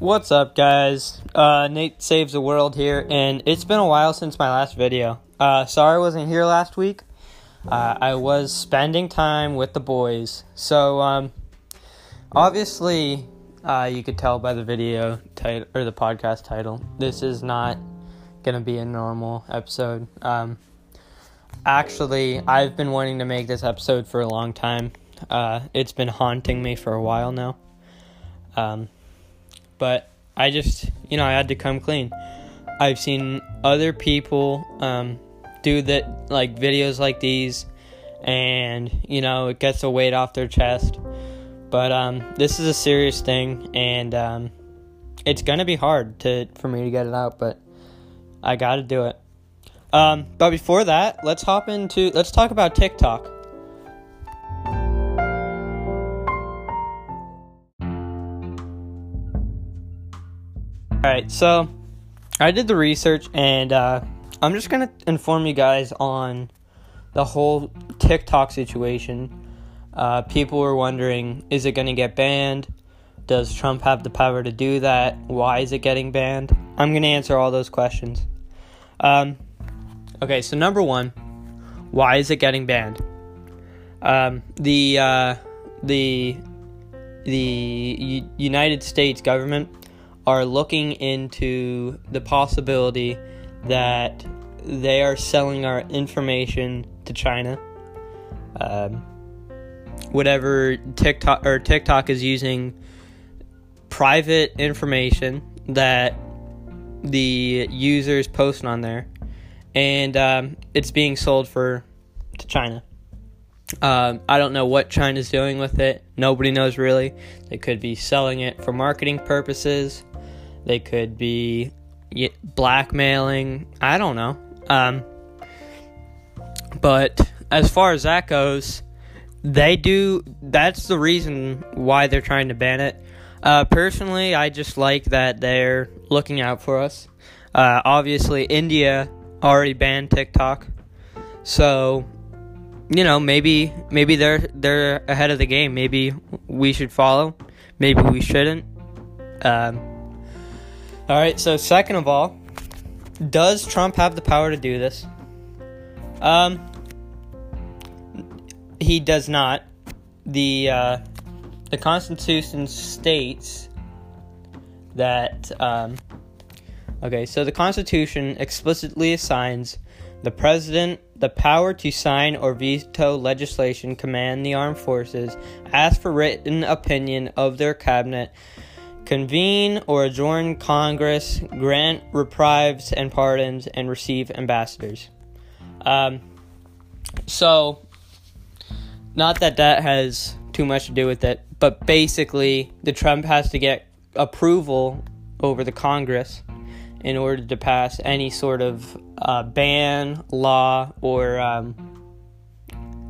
What's up, guys? Uh, Nate Saves the World here, and it's been a while since my last video. Uh, sorry I wasn't here last week. Uh, I was spending time with the boys. So, um, obviously, uh, you could tell by the video title or the podcast title, this is not gonna be a normal episode. Um, actually, I've been wanting to make this episode for a long time. Uh, it's been haunting me for a while now. Um, but I just, you know, I had to come clean. I've seen other people um, do that, like videos like these, and you know, it gets a weight off their chest. But um, this is a serious thing, and um, it's gonna be hard to for me to get it out, but I got to do it. Um, but before that, let's hop into let's talk about TikTok. All right, so I did the research, and uh, I'm just gonna inform you guys on the whole TikTok situation. Uh, people were wondering, is it gonna get banned? Does Trump have the power to do that? Why is it getting banned? I'm gonna answer all those questions. Um, okay, so number one, why is it getting banned? Um, the uh, the the U- United States government are looking into the possibility that they are selling our information to China. Um, whatever TikTok or TikTok is using private information that the users post on there, and um, it's being sold for to China. Um, I don't know what China's doing with it. Nobody knows really. They could be selling it for marketing purposes. They could be blackmailing. I don't know. Um, but as far as that goes, they do. That's the reason why they're trying to ban it. Uh, personally, I just like that they're looking out for us. Uh, obviously, India already banned TikTok, so you know maybe maybe they're they're ahead of the game. Maybe we should follow. Maybe we shouldn't. Um, all right, so second of all, does Trump have the power to do this? Um, he does not. The uh, the Constitution states that. Um, okay, so the Constitution explicitly assigns the president the power to sign or veto legislation, command the armed forces, ask for written opinion of their cabinet convene or adjourn Congress, grant reprieves and pardons, and receive ambassadors. Um, so, not that that has too much to do with it, but basically, the Trump has to get approval over the Congress in order to pass any sort of uh, ban, law, or um,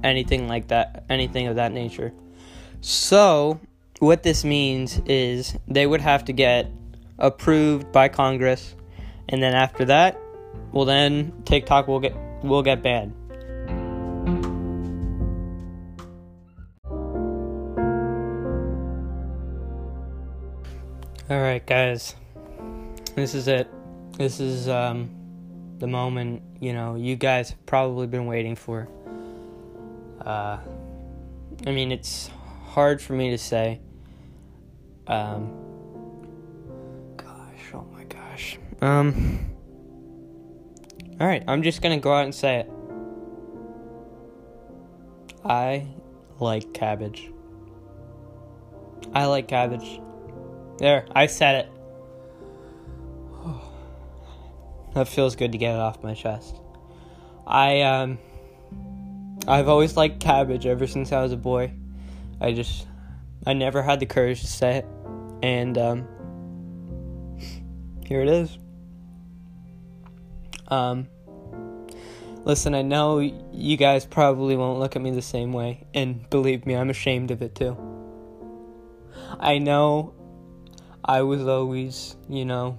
anything like that, anything of that nature. So, what this means is they would have to get approved by Congress, and then after that, well, then TikTok will get will get banned. All right, guys, this is it. This is um, the moment you know you guys have probably been waiting for. Uh, I mean, it's hard for me to say um, gosh, oh my gosh. Um, all right, I'm just gonna go out and say it. I like cabbage. I like cabbage. There, I said it. that feels good to get it off my chest. I um I've always liked cabbage ever since I was a boy. I just I never had the courage to say it. And um, here it is. Um, listen, I know you guys probably won't look at me the same way, and believe me, I'm ashamed of it too. I know I was always, you know,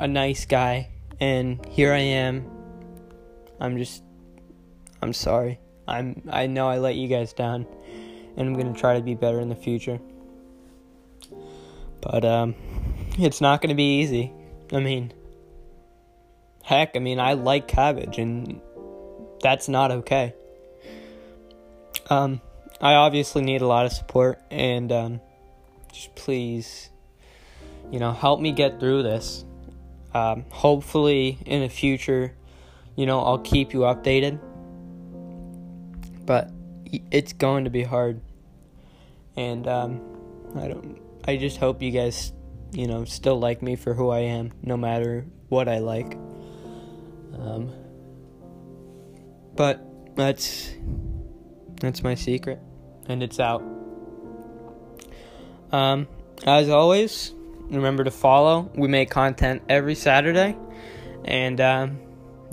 a nice guy, and here I am. I'm just, I'm sorry. I'm, I know I let you guys down, and I'm gonna try to be better in the future. But um, it's not going to be easy. I mean, heck, I mean, I like cabbage, and that's not okay. Um, I obviously need a lot of support, and um, just please, you know, help me get through this. Um, hopefully, in the future, you know, I'll keep you updated. But it's going to be hard, and um, I don't. I just hope you guys, you know, still like me for who I am, no matter what I like. Um, but that's that's my secret, and it's out. Um, as always, remember to follow. We make content every Saturday, and um,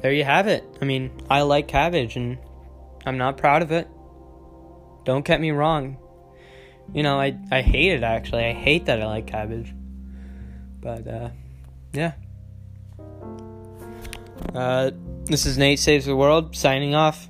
there you have it. I mean, I like cabbage, and I'm not proud of it. Don't get me wrong. You know, I I hate it actually. I hate that I like cabbage. But uh, yeah. Uh, this is Nate Saves the World signing off.